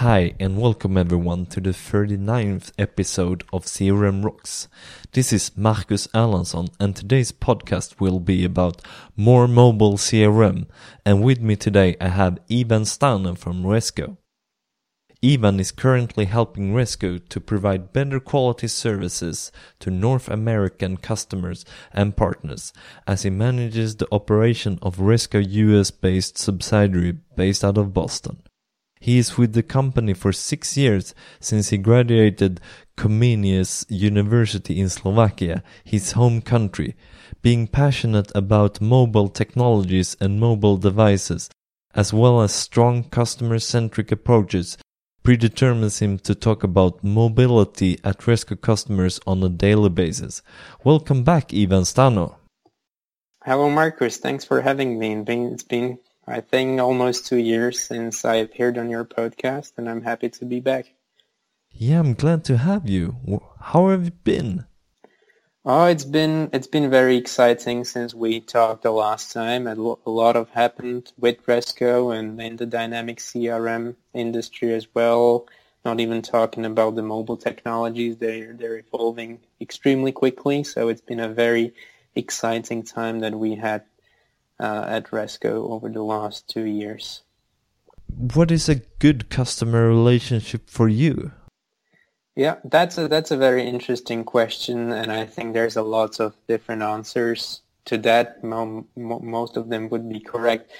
Hi, and welcome everyone to the 39th episode of CRM Rocks. This is Marcus Erlandsson, and today's podcast will be about more mobile CRM. And with me today, I have Ivan Stauner from Resco. Ivan is currently helping Resco to provide better quality services to North American customers and partners as he manages the operation of Resco US based subsidiary based out of Boston. He is with the company for six years since he graduated Comenius University in Slovakia, his home country. Being passionate about mobile technologies and mobile devices, as well as strong customer-centric approaches, predetermines him to talk about mobility at Resco customers on a daily basis. Welcome back, Ivan Stano. Hello, Marcus. Thanks for having me. It's been I think almost two years since I appeared on your podcast, and I'm happy to be back. Yeah, I'm glad to have you. How have you been? Oh, it's been it's been very exciting since we talked the last time. A lot of happened with Resco and in the dynamic CRM industry as well. Not even talking about the mobile technologies; they're they're evolving extremely quickly. So it's been a very exciting time that we had uh, at Resco over the last two years. What is a good customer relationship for you? Yeah, that's a that's a very interesting question, and I think there's a lot of different answers to that. Mo- most of them would be correct.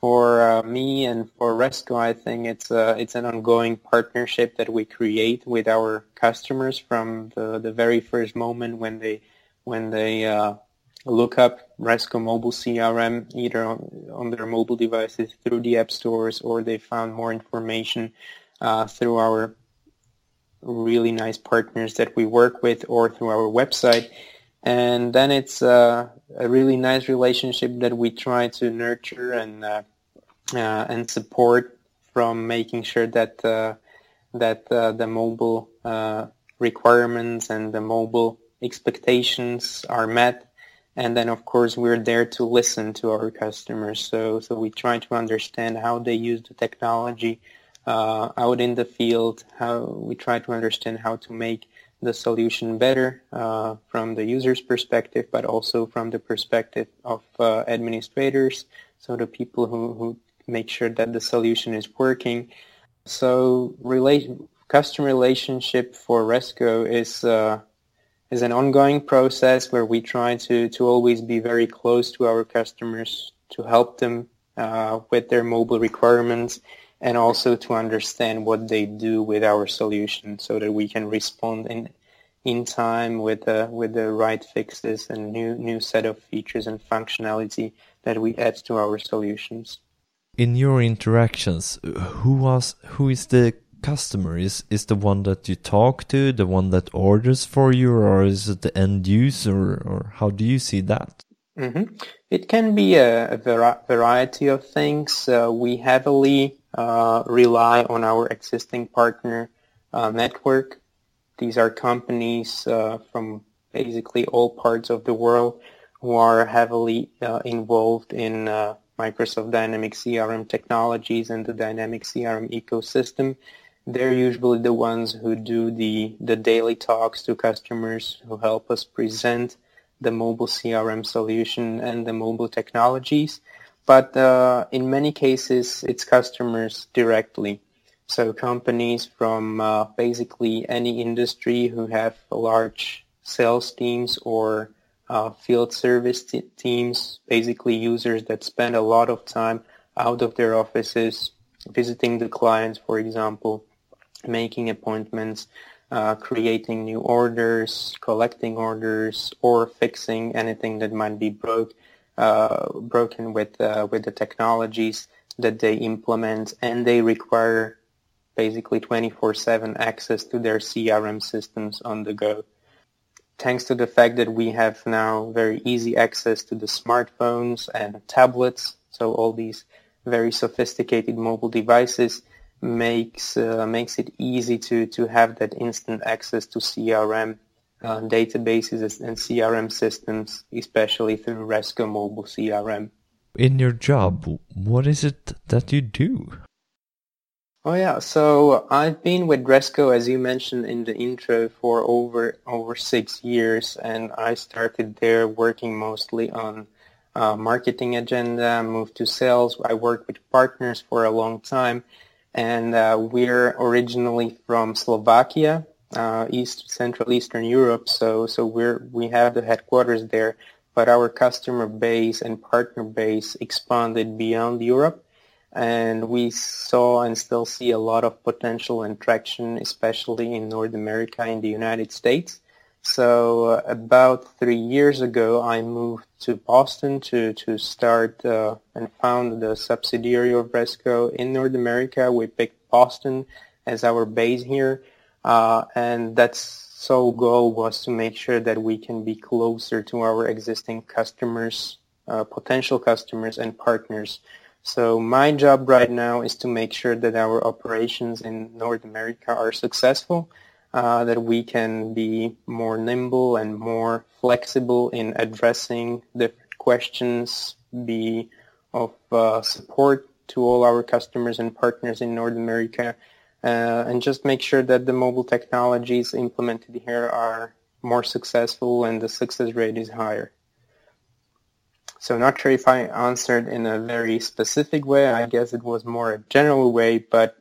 For uh, me and for Resco, I think it's a, it's an ongoing partnership that we create with our customers from the, the very first moment when they when they uh, look up Resco Mobile CRM either on, on, their mobile devices through the app stores or they found more information uh, through our really nice partners that we work with or through our website. And then it's uh, a really nice relationship that we try to nurture and uh, uh and support from making sure that uh, that uh, the mobile requirements and the mobile expectations are met and then of course we're there to listen to our customers. So so we try to understand how they use the technology uh, out in the field. How we try to understand how to make the solution better uh, from the user's perspective, but also from the perspective of uh, administrators. So the people who, who make sure that the solution is working. So relation, customer relationship for Resco is uh, is an ongoing process where we try to, to always be very close to our customers to help them uh, with their mobile requirements and also to understand what they do with our solution so that we can respond in in time with the with the right fixes and new new set of features and functionality that we add to our solutions. In your interactions, who was who is the customer is is the one that you talk to the one that orders for you or is it the end user or how do you see that? Mm -hmm. it can be a, a variety of things. Uh, we heavily uh, rely on our existing partner uh, network. These are companies uh, from basically all parts of the world who are heavily uh, involved in uh, Microsoft Dynamics CRM technologies and the Dynamics CRM ecosystem they're usually the ones who do the, the daily talks to customers who help us present the mobile CRM solution and the mobile technologies. But uh, in many cases, it's customers directly. So companies from uh, basically any industry who have large sales teams or uh, field service teams, basically users that spend a lot of time out of their offices visiting the clients, for example, making appointments, uh, creating new orders, collecting orders, or fixing anything that might be broke, uh, broken with uh, with the technologies that they implement, and they require basically 24/7 access to their CRM systems on the go. Thanks to the fact that we have now very easy access to the smartphones and tablets, so all these very sophisticated mobile devices, makes uh, makes it easy to to have that instant access to CRM uh, databases and CRM systems, especially through Resco Mobile CRM. In your job, what is it that you do? Oh yeah, so I've been with Resco, as you mentioned in the intro, for over over six years, and I started there working mostly on uh, marketing agenda, moved to sales. I worked with partners for a long time, and uh, we're originally from Slovakia, uh, East Central Eastern Europe. So so we're we have the headquarters there, but our customer base and partner base expanded beyond Europe and we saw and still see a lot of potential and traction, especially in North America in the United States. So uh, about three years ago, I moved to Boston to, to start uh, and found the subsidiary of Resco in North America. We picked Boston as our base here. Uh, and that's sole goal was to make sure that we can be closer to our existing customers, uh, potential customers and partners so my job right now is to make sure that our operations in North America are successful, uh, that we can be more nimble and more flexible in addressing different questions, be of uh, support to all our customers and partners in North America, uh, and just make sure that the mobile technologies implemented here are more successful and the success rate is higher. So not sure if I answered in a very specific way. I guess it was more a general way, but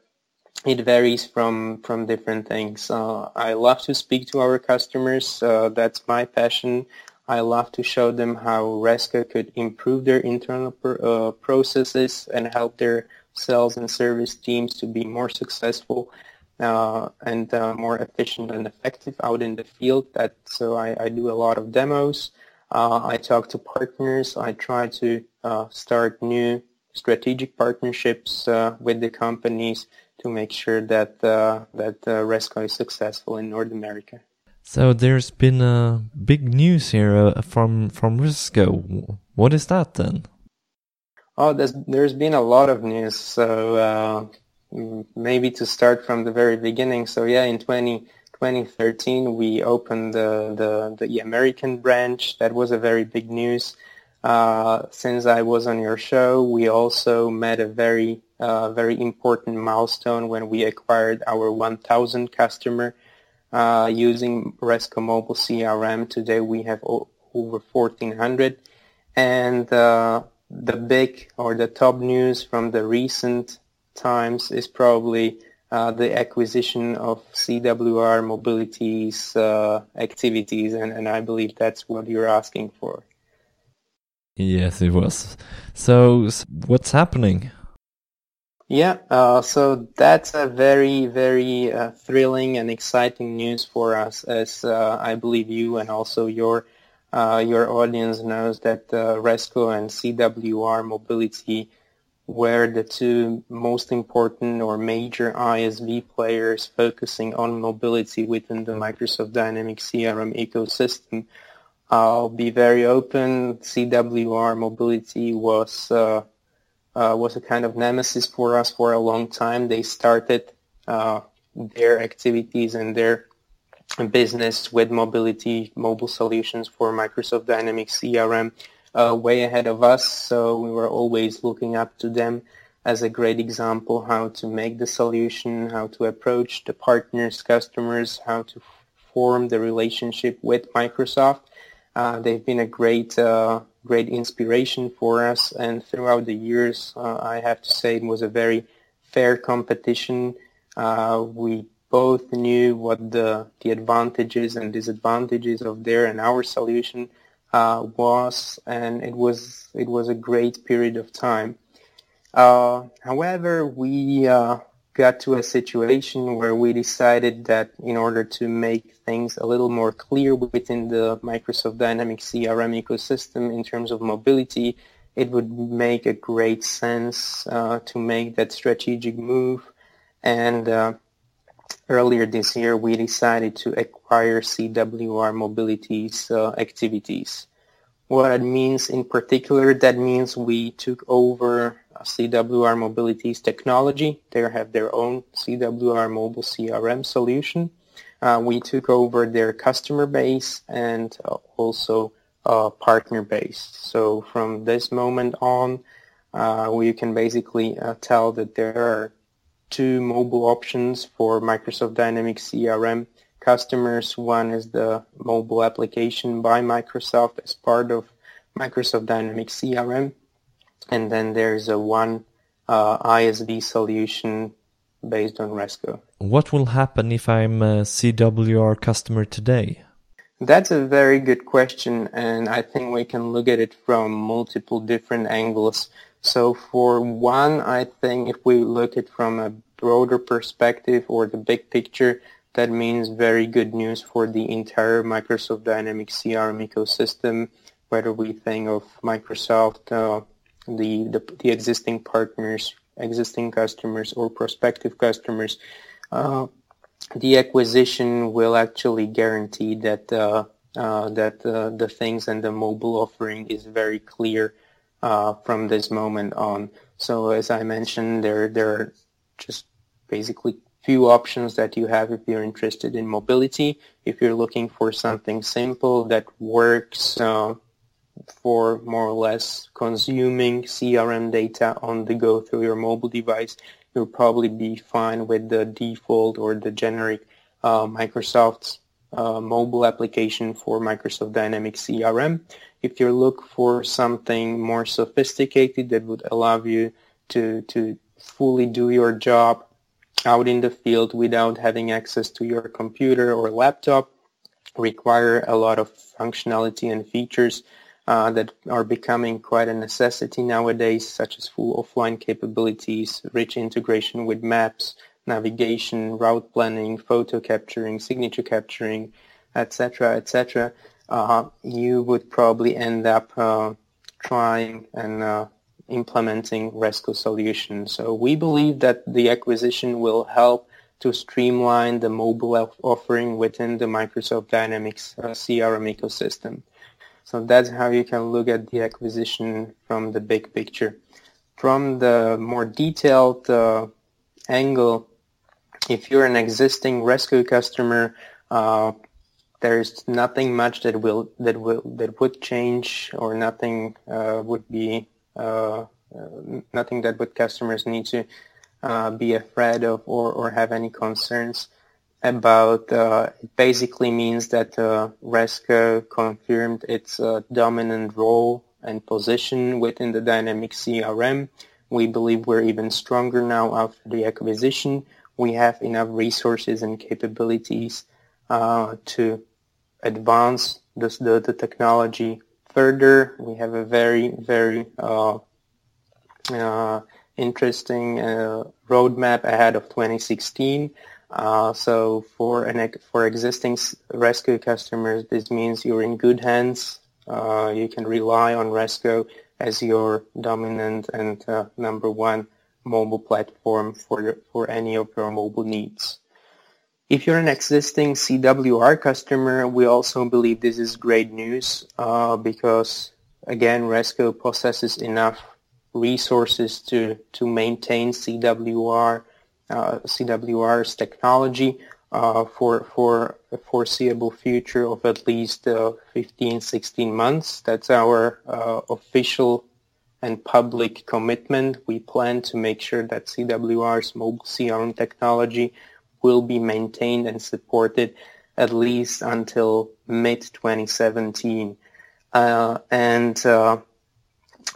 it varies from from different things. Uh, I love to speak to our customers. Uh, that's my passion. I love to show them how Resco could improve their internal uh, processes and help their sales and service teams to be more successful uh, and uh, more efficient and effective out in the field. That so I, I do a lot of demos. Uh, I talk to partners. I try to start new strategic partnerships with the companies to make sure that uh, that uh, Resco is successful in North America. So there's been a big news here uh, from from Resco. What is that then? Oh, there's there's been a lot of news. So maybe to start from the very beginning. So yeah, in 20 2013, we opened the, the, the American branch. That was a very big news. Uh, since I was on your show, we also met a very, uh, very important milestone when we acquired our 1,000 customer uh, using Resco Mobile CRM. Today we have o- over 1,400. And uh, the big or the top news from the recent times is probably uh, the acquisition of CWR Mobility's uh, activities, and, and I believe that's what you're asking for. Yes, it was. So, what's happening? Yeah, uh, so that's a very, very uh, thrilling and exciting news for us, as uh, I believe you and also your uh, your audience knows that Resco and CWR Mobility were the two most important or major ISV players focusing on mobility within the Microsoft Dynamics CRM ecosystem. I'll be very open. CWR Mobility was uh, was a kind of nemesis for us for a long time. They started uh, their activities and their business with mobility, mobile solutions for Microsoft Dynamics CRM uh, way ahead of us, so we were always looking up to them as a great example how to make the solution, how to approach the partners, customers, how to form the relationship with Microsoft. Uh, they've been a great, uh, great inspiration for us, and throughout the years, uh, I have to say it was a very fair competition. Uh, we both knew what the, the advantages and disadvantages of their and our solution uh, was, and it was it was a great period of time. Uh, however, we got to a situation where we decided that in order to make things a little more clear within the Microsoft Dynamics CRM ecosystem in terms of mobility, it would make a great sense uh, to make that strategic move. And uh, earlier this year, we decided to acquire CWR Mobility's uh, activities. What it means in particular, that means we took over CWR Mobility's technology. They have their own CWR mobile CRM solution. Uh, we took over their customer base and uh, also uh, partner base. So from this moment on, uh, we can basically uh, tell that there are two mobile options for Microsoft Dynamics CRM customers. One is the mobile application by Microsoft as part of Microsoft Dynamics CRM. And then there's a one uh, ISV solution based on RESCO. What will happen if I'm a CWR customer today? That's a very good question, and I think we can look at it from multiple different angles. So for one, I think if we look at it from a broader perspective or the big picture, that means very good news for the entire Microsoft Dynamics CRM ecosystem, whether we think of Microsoft, uh, the, the, the existing partners, existing customers, or prospective customers. Uh, the acquisition will actually guarantee that uh, uh, that uh, the things and the mobile offering is very clear uh, from this moment on. So as I mentioned, there there are just basically few options that you have if you're interested in mobility. If you're looking for something simple that works uh, for more or less consuming CRM data on the go through your mobile device, you'll probably be fine with the default or the generic uh, Microsoft's uh, mobile application for Microsoft Dynamics CRM. If you look for something more sophisticated that would allow you to, to fully do your job out in the field without having access to your computer or laptop, require a lot of functionality and features uh, that are becoming quite a necessity nowadays, such as full offline capabilities, rich integration with maps, navigation, route planning, photo capturing, signature capturing, etc., etc., uh, you would probably end up uh, trying and uh, implementing RESCO solutions. So we believe that the acquisition will help to streamline the mobile offering within the Microsoft Dynamics uh, CRM ecosystem. So that's how you can look at the acquisition from the big picture. From the more detailed uh, angle, if you're an existing Resco customer, uh, there's nothing much that will that will that would change, or nothing uh, would be uh, nothing that would customers need to uh, be afraid of or, or have any concerns about uh, it basically means that uh, RESCO confirmed its uh, dominant role and position within the dynamic CRM. We believe we're even stronger now after the acquisition. We have enough resources and capabilities uh, to advance the, the technology further. We have a very, very uh, uh, interesting roadmap ahead of 2016. Uh, so for an for existing RESCO customers, this means you're in good hands. Uh, you can rely on RESCO as your dominant and uh, number one mobile platform for your, for any of your mobile needs. If you're an existing CWR customer, we also believe this is great news uh, because again, RESCO possesses enough resources to to maintain CWR CWR's technology uh, for for a foreseeable future of at least uh, 15, 16 months. That's our official and public commitment. We plan to make sure that CWR's mobile CRM technology will be maintained and supported at least until mid 2017. Uh, and uh,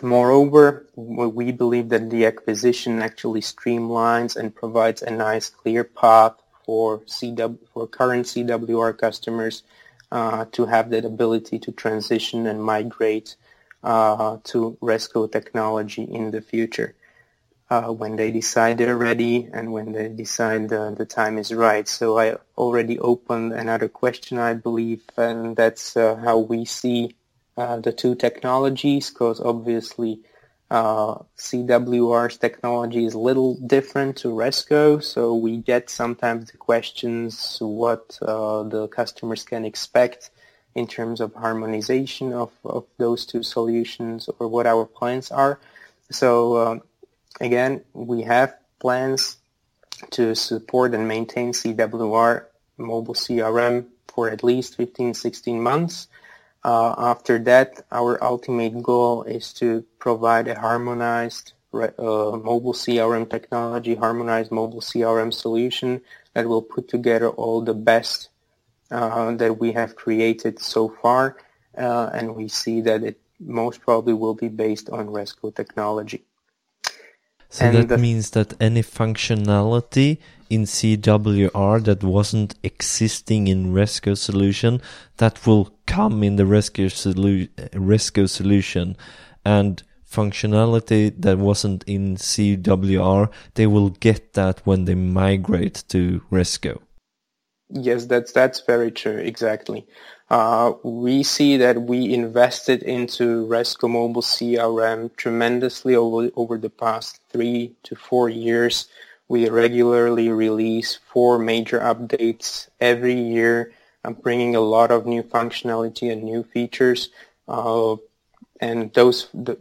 Moreover, we believe that the acquisition actually streamlines and provides a nice clear path for CW, for current CWR customers uh, to have that ability to transition and migrate uh, to RESCO technology in the future uh, when they decide they're ready and when they decide the, time is right. So I already opened another question, I believe, and that's uh, how we see uh, the two technologies because obviously uh, CWR's technology is a little different to RESCO, so we get sometimes the questions what uh, the customers can expect in terms of harmonization of, of those two solutions or what our plans are. So um, again, we have plans to support and maintain CWR mobile CRM for at least 15, 16 months. Uh, after that, our ultimate goal is to provide a harmonized uh, mobile CRM technology, harmonized mobile CRM solution that will put together all the best uh, that we have created so far, uh, and we see that it most probably will be based on RESCO technology. So and that means that any functionality in CWR that wasn't existing in RESCO solution that will come in the RESCO, solu- RESCO solution and functionality that wasn't in CWR they will get that when they migrate to RESCO. Yes, that's that's very true. Exactly. Uh, we see that we invested into Resco Mobile CRM tremendously over, over the past three to four years. We regularly release four major updates every year, bringing a lot of new functionality and new features. Uh, and those the,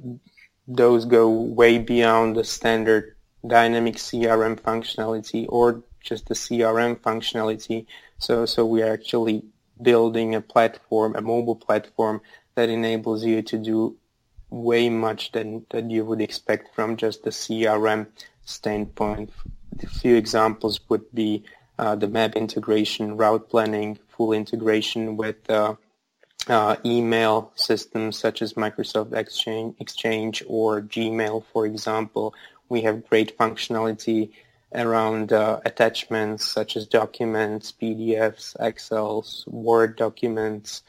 those go way beyond the standard dynamic CRM functionality or just the CRM functionality. So so we are actually building a platform, a mobile platform that enables you to do way much than that you would expect from just the CRM standpoint. A few examples would be uh, the map integration, route planning, full integration with uh, uh, email systems such as Microsoft Exchange, Exchange or Gmail, for example. We have great functionality around uh, attachments such as documents, PDFs, Excels, Word documents,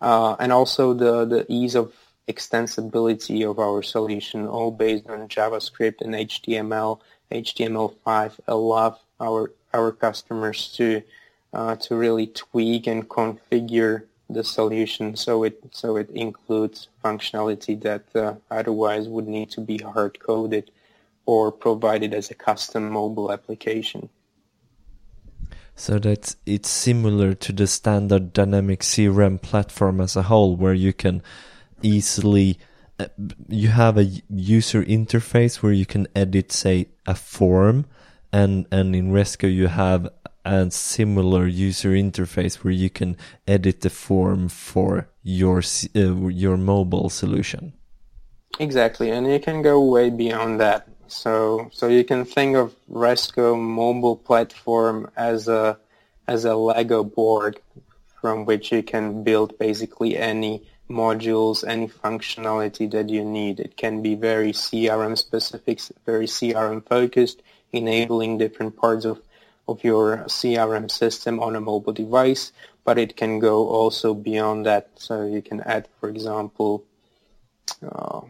uh, and also the, the ease of extensibility of our solution, all based on JavaScript and HTML, HTML5 allow our our customers to uh, to really tweak and configure the solution so it so it includes functionality that uh, otherwise would need to be hard coded or provided as a custom mobile application. So that it's similar to the standard dynamic CRM platform as a whole, where you can easily uh, you have a user interface where you can edit, say, a form, and and in Resco you have a similar user interface where you can edit the form for your uh, your mobile solution. Exactly, and you can go way beyond that. So so you can think of Resco mobile platform as a as a Lego board from which you can build basically any modules, any functionality that you need. It can be very CRM specific, very CRM focused, enabling different parts of, of your CRM system on a mobile device, but it can go also beyond that. So you can add, for example, uh,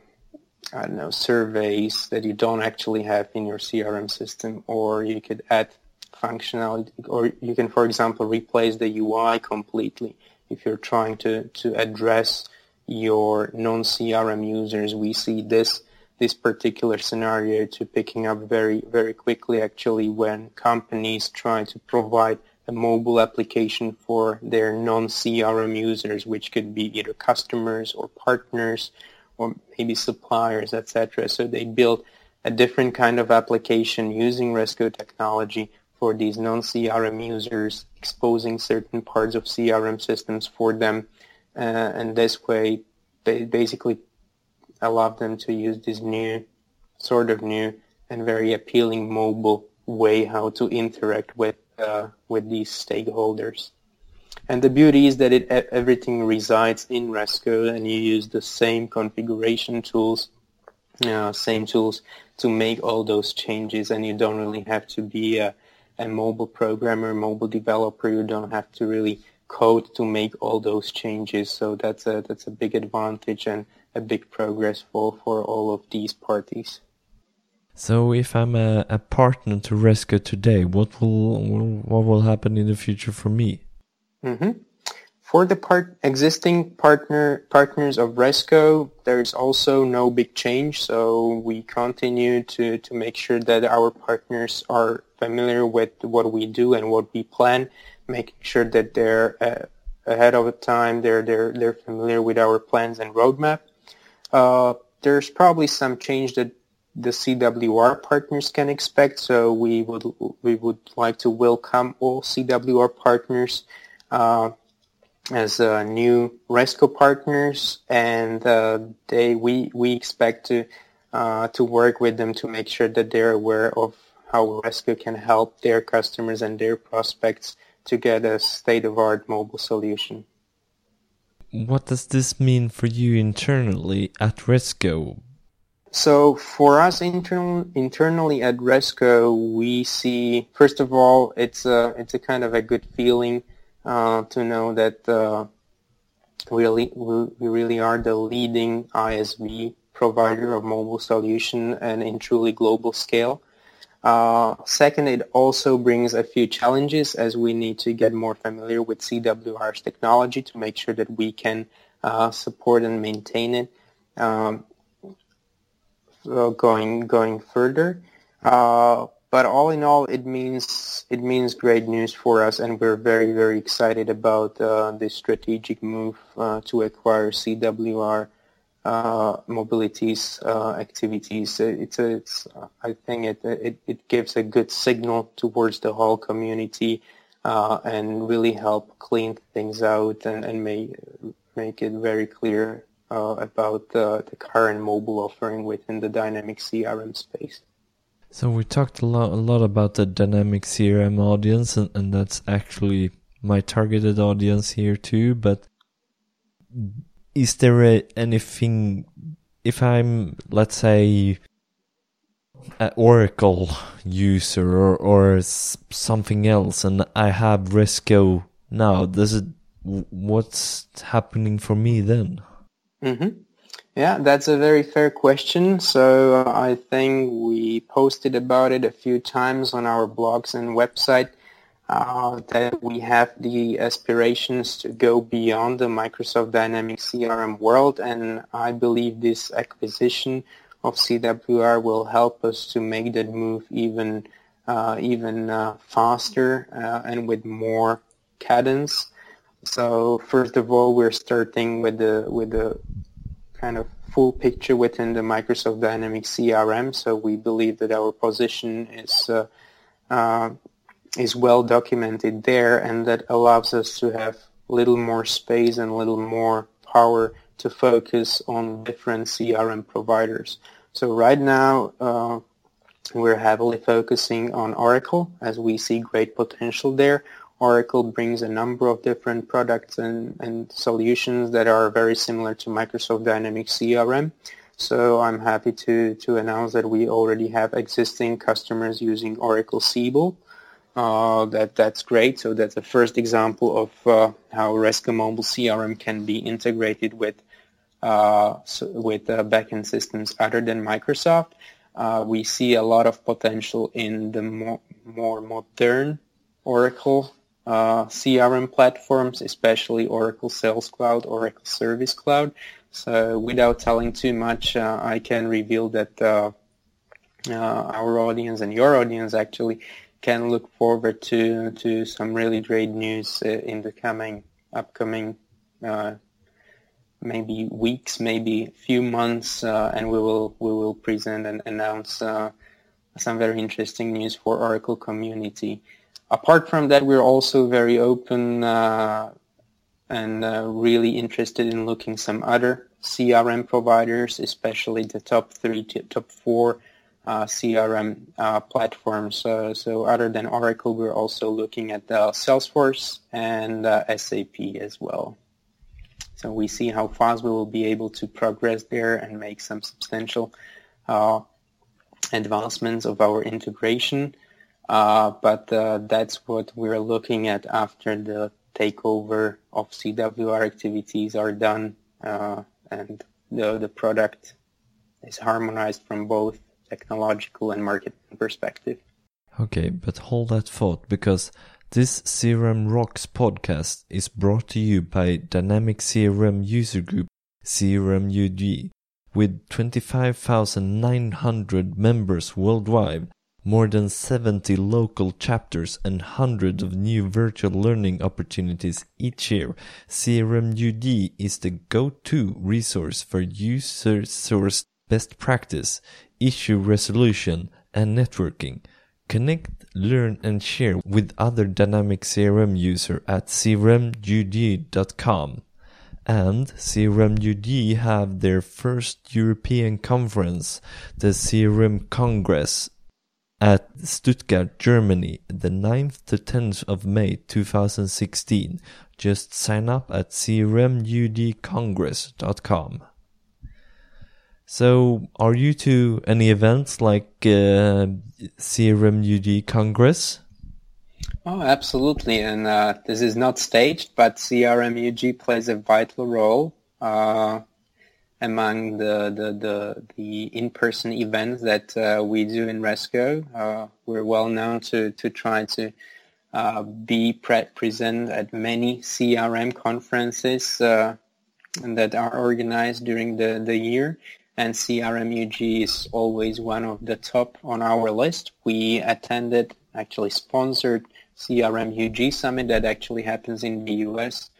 I don't know, surveys that you don't actually have in your CRM system, or you could add functionality, or you can, for example, replace the UI completely. If you're trying to, to address your non-CRM users, we see this this particular scenario to picking up very, very quickly actually when companies try to provide a mobile application for their non-CRM users, which could be either customers or partners or maybe suppliers, etc. So they built a different kind of application using RESCO technology for these non-CRM users, exposing certain parts of CRM systems for them, uh, and this way they basically allowed them to use this new, sort of new and very appealing mobile way how to interact with uh, with these stakeholders. And the beauty is that it everything resides in Resco, and you use the same configuration tools, uh, same tools to make all those changes, and you don't really have to be a, a mobile programmer, mobile developer. You don't have to really code to make all those changes. So that's a that's a big advantage and a big progress for for all of these parties. So if I'm a, a partner to Resco today, what will what will happen in the future for me? Mm-hmm. For the part existing partner partners of Resco, there's also no big change. So we continue to, to make sure that our partners are familiar with what we do and what we plan, making sure that they're uh, ahead of the time. They're they're they're familiar with our plans and roadmap. Uh, there's probably some change that the CWR partners can expect. So we would we would like to welcome all CWR partners as uh, new Resco partners, and uh, they we we expect to uh, to work with them to make sure that they're aware of how Resco can help their customers and their prospects to get a state-of-art mobile solution. What does this mean for you internally at Resco? So for us internal, internally at Resco, we see first of all it's a it's a kind of a good feeling uh, to know that uh, we really we really are the leading ISV provider of mobile solution and in truly global scale. Uh, second, it also brings a few challenges as we need to get more familiar with CWR's technology to make sure that we can uh, support and maintain it um, going going further. Uh, but all in all, it means it means great news for us, and we're very very excited about uh, this strategic move uh, to acquire CWR uh, mobility's uh, activities. It's, a, it's I think it, it, it gives a good signal towards the whole community uh, and really help clean things out and, and make make it very clear uh, about the current mobile offering within the dynamic CRM space. So we talked a lot, a lot about the dynamic CRM audience, and, and that's actually my targeted audience here too. But is there a, anything if I'm let's say an Oracle user or, or something else and I have Resco now, does it what's happening for me then? Mm-hmm. Yeah, that's a very fair question. So uh, I think we posted about it a few times on our blogs and website uh, that we have the aspirations to go beyond the Microsoft Dynamics CRM world, and I believe this acquisition of CWR will help us to make that move even uh, even uh, faster uh, and with more cadence. So first of all, we're starting with the with the kind of full picture within the Microsoft Dynamics CRM. So we believe that our position is uh, uh, is well documented there and that allows us to have a little more space and a little more power to focus on different CRM providers. So right now uh, we're heavily focusing on Oracle as we see great potential there. Oracle brings a number of different products and, and solutions that are very similar to Microsoft Dynamics CRM. So I'm happy to, to announce that we already have existing customers using Oracle Siebel uh, that that's great. So that's the first example of uh, how Resco Mobile CRM can be integrated with uh, so with uh, backend systems other than Microsoft. Uh, we see a lot of potential in the more, more modern Oracle uh, CRM platforms, especially Oracle Sales Cloud, Oracle Service Cloud. So without telling too much, I can reveal that our audience and your audience actually can look forward to to some really great news uh, in the coming upcoming uh, maybe weeks, maybe few months, uh, and we will we will present and announce uh, some very interesting news for Oracle community. Apart from that, we're also very open uh, and uh, really interested in looking some other CRM providers, especially the top three, top four uh, CRM uh, platforms. Uh, so other than Oracle, we're also looking at Salesforce and SAP as well. So we see how fast we will be able to progress there and make some substantial uh, advancements of our integration. Uh, but uh, that's what we're looking at after the takeover of CWR activities are done and the, the product is harmonized from both technological and market perspective. Okay, but hold that thought because this CRM Rocks podcast is brought to you by Dynamic CRM User Group, CRM UG, with 25,900 members worldwide, more than 70 local chapters, and hundreds of new virtual learning opportunities each year. CRM UG is the go-to resource for user-sourced best practice issue resolution, and networking. Connect, learn, and share with other dynamic CRM users at crmug.com. And CRM UG have their first European conference, the CRM Congress, at Stuttgart, Germany, the 9th to 10th of May 2016. Just sign up at crmugcongress.com. So, are you to any events like uh, CRM UG Congress? Oh, absolutely. And uh, this is not staged, but CRM UG plays a vital role uh, among the the the, the in-person events that uh, we do in Resco. Uh, we're well known to to try to uh, be pre- present at many CRM conferences uh, that are organized during the the year. And CRM UG is always one of the top on our list. We attended, actually sponsored CRM UG Summit that actually happens in the US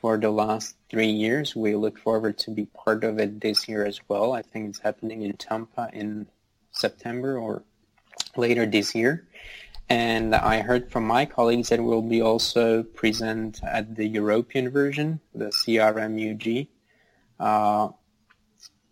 for the last three years. We look forward to be part of it this year as well. I think it's happening in Tampa in September or later this year. And I heard from my colleagues that we'll be also present at the European version, the CRM UG, uh,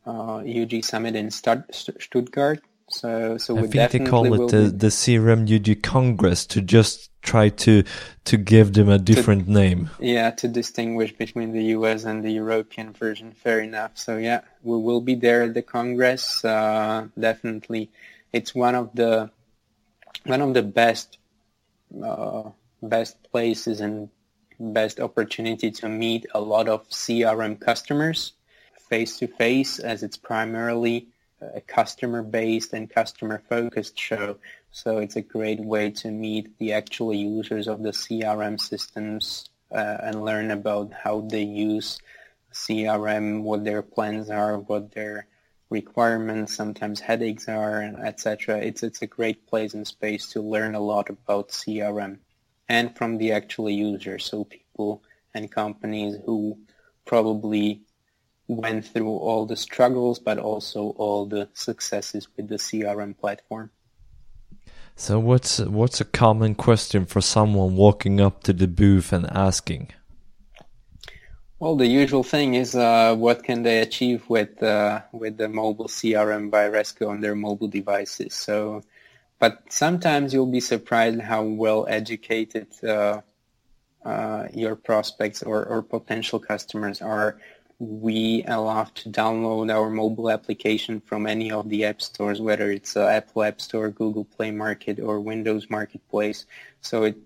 uh, UG Summit in Stuttgart. So, so I think they call it the, the CRM UG Congress to just try to to give them a different to, name. Yeah, to distinguish between the US and the European version. Fair enough. So yeah, we will be there at the Congress. Uh, definitely, it's one of the one of the best uh, best places and best opportunity to meet a lot of CRM customers face to face, as it's primarily a customer based and customer focused show. So it's a great way to meet the actual users of the CRM systems uh, and learn about how they use CRM, what their plans are, what their requirements, sometimes headaches are, etc. It's it's a great place and space to learn a lot about CRM and from the actual users, so people and companies who probably went through all the struggles, but also all the successes with the CRM platform. So what's what's a common question for someone walking up to the booth and asking? Well, the usual thing is uh, what can they achieve with uh, with the mobile CRM by Resco on their mobile devices. So, but sometimes you'll be surprised how well educated uh, uh your prospects or, or potential customers are we allow to download our mobile application from any of the app stores, whether it's uh, Apple App Store, Google Play Market, or Windows Marketplace. So it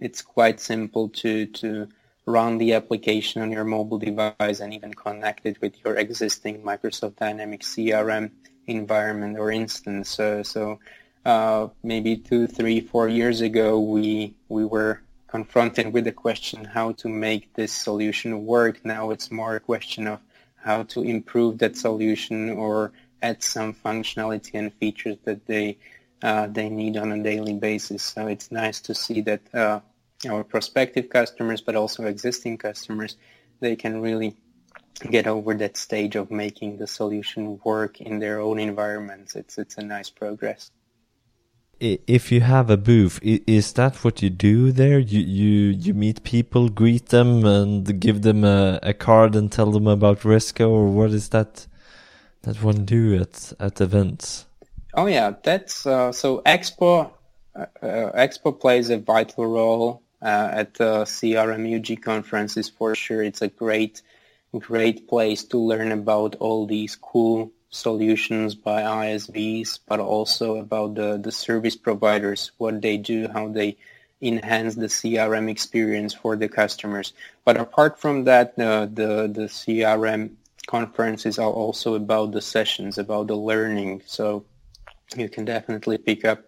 it's quite simple to to run the application on your mobile device and even connect it with your existing Microsoft Dynamics CRM environment or instance. Uh, so uh, maybe two, three, four years ago, we we were confronted with the question how to make this solution work. Now it's more a question of how to improve that solution or add some functionality and features that they uh, they need on a daily basis. So it's nice to see that uh, our prospective customers, but also existing customers, they can really get over that stage of making the solution work in their own environments. It's it's a nice progress if you have a booth, is that what you do there? You you you meet people, greet them, and give them a, a card and tell them about Resco, or what is that that one do at at events? Oh yeah, that's uh, so Expo. Uh, uh Expo plays a vital role uh, at the CRM UG conferences for sure. It's a great great place to learn about all these cool solutions by ISVs, but also about the, the service providers, what they do, how they enhance the CRM experience for the customers. But apart from that, uh, the, the CRM conferences are also about the sessions, about the learning. So you can definitely pick up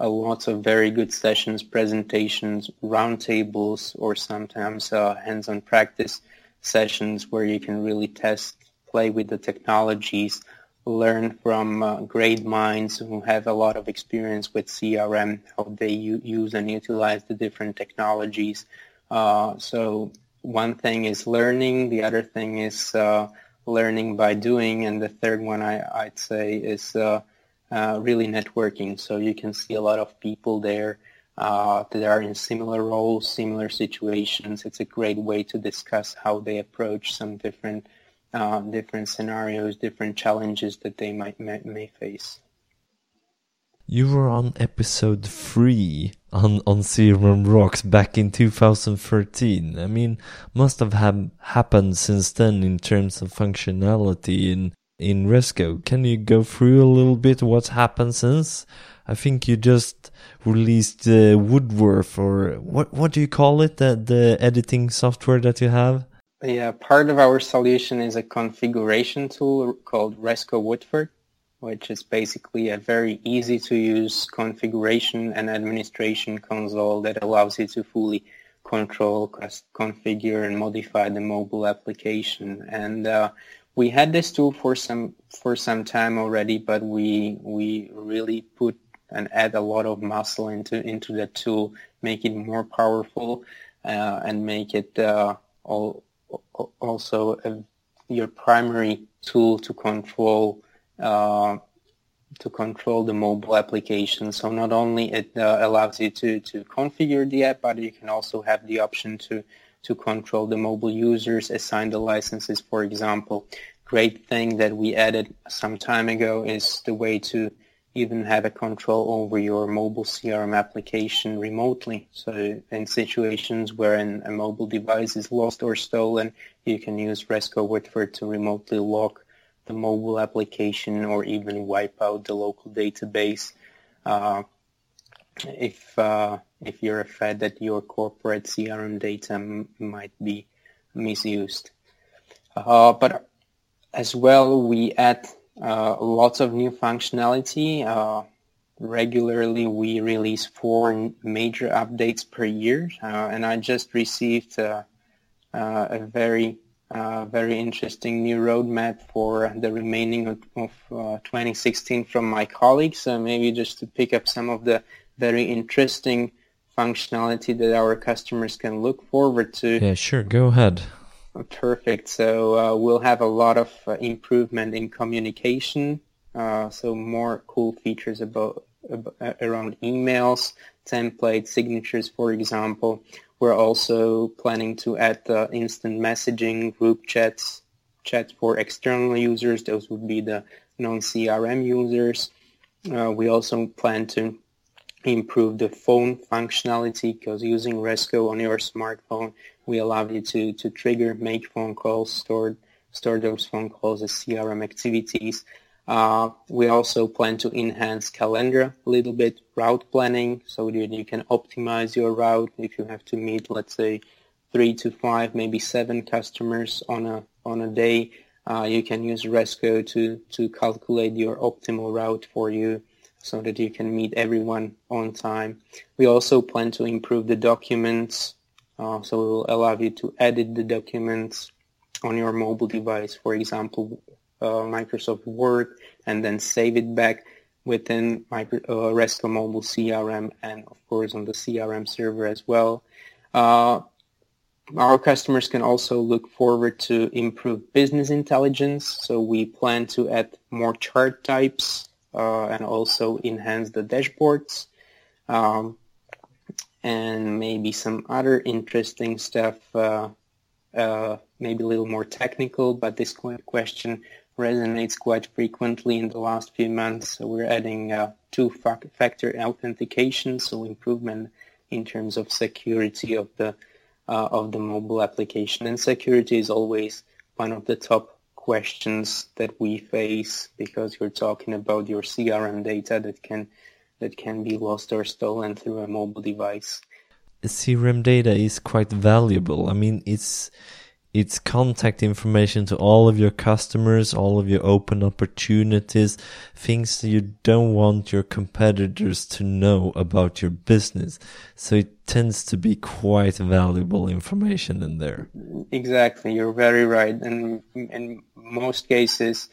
uh, lots of very good sessions, presentations, roundtables, or sometimes uh, hands-on practice sessions where you can really test, play with the technologies, learn from uh, great minds who have a lot of experience with CRM, how they u- use and utilize the different technologies. Uh, so one thing is learning, the other thing is uh, learning by doing, and the third one I, would say is uh, uh, really networking. So you can see a lot of people there uh, that are in similar roles, similar situations. It's a great way to discuss how they approach some different uh, different scenarios, different challenges that they might may, may face. You were on episode three on on CRM Rocks back in 2013. I mean, must have have happened since then in terms of functionality in in Resco. Can you go through a little bit what's happened since? I think you just released uh, Woodford or what what do you call it? The the editing software that you have. Yeah, part of our solution is a configuration tool called Resco Woodford, which is basically a very easy to use configuration and administration console that allows you to fully control, configure, and modify the mobile application. And uh, we had this tool for some for some time already, but we we really put and add a lot of muscle into into that tool, make it more powerful, uh, and make it uh, all also a, your primary tool to control uh, to control the mobile application. So not only it uh, allows you to, to configure the app, but you can also have the option to to control the mobile users, assign the licenses, for example. Great thing that we added some time ago is the way to even have a control over your mobile CRM application remotely. So in situations where an, a mobile device is lost or stolen, you can use Resco Woodford to remotely lock the mobile application or even wipe out the local database uh, if uh, if you're afraid that your corporate CRM data m- might be misused. Uh, but as well, we add uh, lots of new functionality. Uh, regularly, we release four major updates per year, uh, and I just received a very very interesting new roadmap for the remaining of, of 2016 from my colleagues. So maybe just to pick up some of the very interesting functionality that our customers can look forward to. Yeah, sure. Go ahead. Perfect. So uh, we'll have a lot of uh, improvement in communication. Uh, so more cool features about, about, uh, around emails, templates, signatures, for example. We're also planning to add instant messaging, group chats, chats for external users. Those would be the non-CRM users. Uh, we also plan to improve the phone functionality because using Resco on your smartphone we allow you to, to trigger, make phone calls, store, store those phone calls as CRM activities. Uh, we also plan to enhance calendar a little bit, route planning, so that you can optimize your route if you have to meet, let's say, three to five, maybe seven customers on a on a day. Uh, you can use Resco to to calculate your optimal route for you so that you can meet everyone on time. We also plan to improve the documents uh, so it will allow you to edit the documents on your mobile device, for example, uh, Microsoft Word, and then save it back within micro, uh, Resco Mobile CRM and of course on the CRM server as well. Uh, our customers can also look forward to improve business intelligence. So we plan to add more chart types uh, and also enhance the dashboards. Um, and maybe some other interesting stuff, uh, uh, maybe a little more technical, but this question resonates quite frequently in the last few months. So we're adding uh, two-factor authentication, so improvement in terms of security of the uh, of the mobile application. And security is always one of the top questions that we face because you're talking about your CRM data that can that can be lost or stolen through a mobile device. CRM data is quite valuable. I mean, it's it's contact information to all of your customers, all of your open opportunities, things that you don't want your competitors to know about your business. So it tends to be quite valuable information in there. Exactly, you're very right. And in most cases,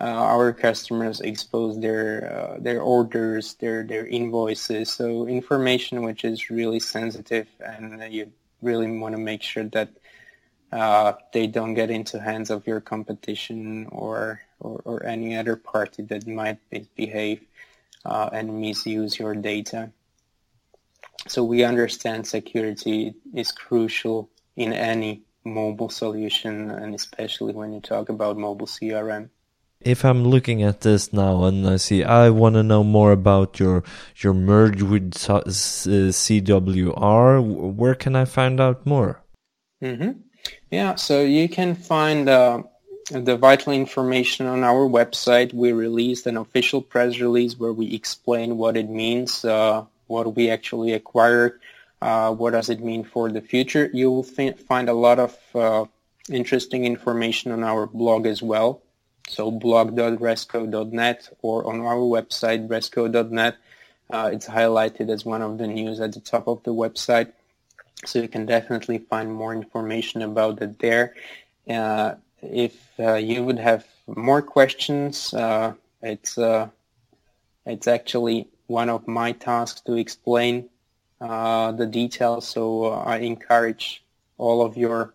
our customers expose their uh, their orders, their their invoices, so information which is really sensitive, and you really want to make sure that uh, they don't get into hands of your competition or or, or any other party that might behave uh, and misuse your data. so we understand security is crucial in any mobile solution, and especially when you talk about mobile CRM. If I'm looking at this now and I see I want to know more about your your merge with CWR, where can I find out more? Mm-hmm. Yeah, so you can find uh, the vital information on our website. We released an official press release where we explain what it means, uh, what we actually acquired, uh, what does it mean for the future. You will find a lot of uh, interesting information on our blog as well. So blog.resco.net or on our website, resco.net. Uh, it's highlighted as one of the news at the top of the website. So you can definitely find more information about it there. Uh, if uh, you would have more questions, uh, it's uh, it's actually one of my tasks to explain uh, the details. So I encourage all of your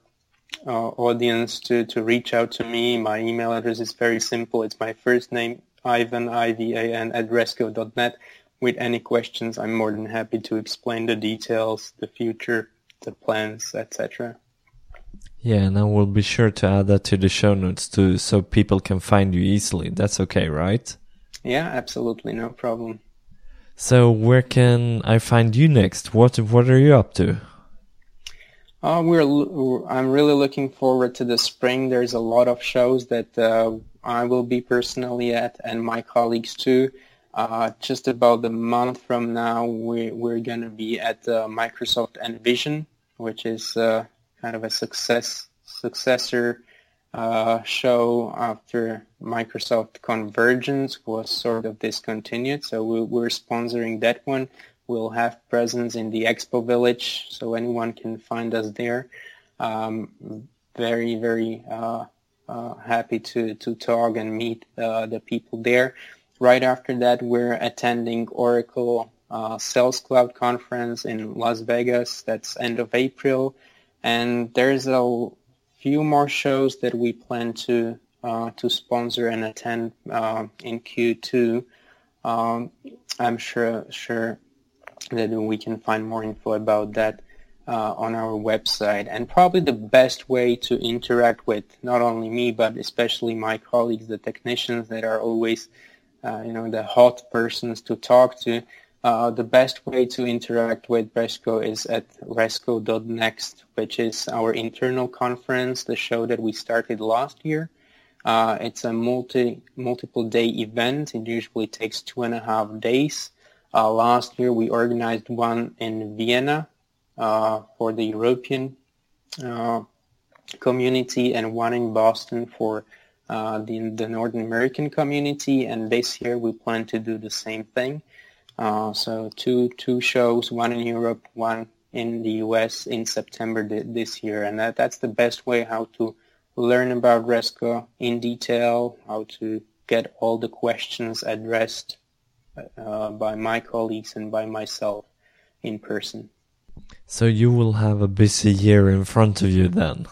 uh, audience to, to reach out to me. My email address is very simple. It's my first name, Ivan, I-V-A-N, at resco.net. With any questions, I'm more than happy to explain the details, the future, the plans, etc. Yeah, and I will be sure to add that to the show notes too, so people can find you easily. That's okay, right? Yeah, absolutely, no problem. So, where can I find you next? What What are you up to? Uh, we're I'm really looking forward to the spring. There's a lot of shows that uh, I will be personally at, and my colleagues too. Uh, just about a month from now, we, we're going to be at uh, Microsoft Envision, which is uh, kind of a success successor uh, show after Microsoft Convergence was sort of discontinued. So we, we're sponsoring that one. We'll have presence in the Expo Village, so anyone can find us there. Um, very, very uh, uh, happy to, to talk and meet uh, the people there. Right after that, we're attending Oracle uh, Sales Cloud Conference in Las Vegas. That's end of April. And there's a few more shows that we plan to uh, to sponsor and attend uh, in Q2. Um, I'm sure sure that we can find more info about that uh, on our website. And probably the best way to interact with not only me but especially my colleagues, the technicians that are always uh, you know the hot persons to talk to uh, the best way to interact with Resco is at resco.next, which is our internal conference, the show that we started last year. Uh, it's a multi multiple day event. It usually takes two and a half days. Uh, last year we organized one in Vienna uh, for the European uh, community and one in Boston for the, the North American community. And this year we plan to do the same thing. Uh, so two two shows, one in Europe, one in the US in September th- this year, and that, that's the best way how to learn about Resco in detail, how to get all the questions addressed uh, by my colleagues and by myself in person. So you will have a busy year in front of you then.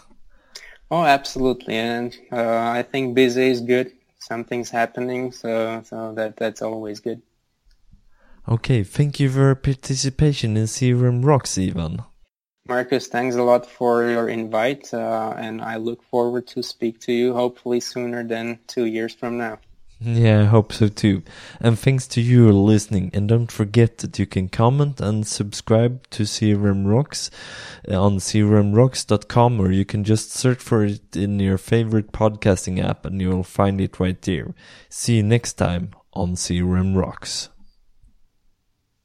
Oh, absolutely, and uh, I think busy is good. Something's happening, so so that that's always good. Okay, thank you for your participation in CRM Rocks, Ivan. Marcus, thanks a lot for your invite, uh, and I look forward to speak to you hopefully sooner than two years from now. Yeah, I hope so too. And thanks to you for listening. And don't forget that you can comment and subscribe to CRM Rocks uh, on crmrocks.com or you can just search for it in your favorite podcasting app and you'll find it right there. See you next time on CRM Rocks.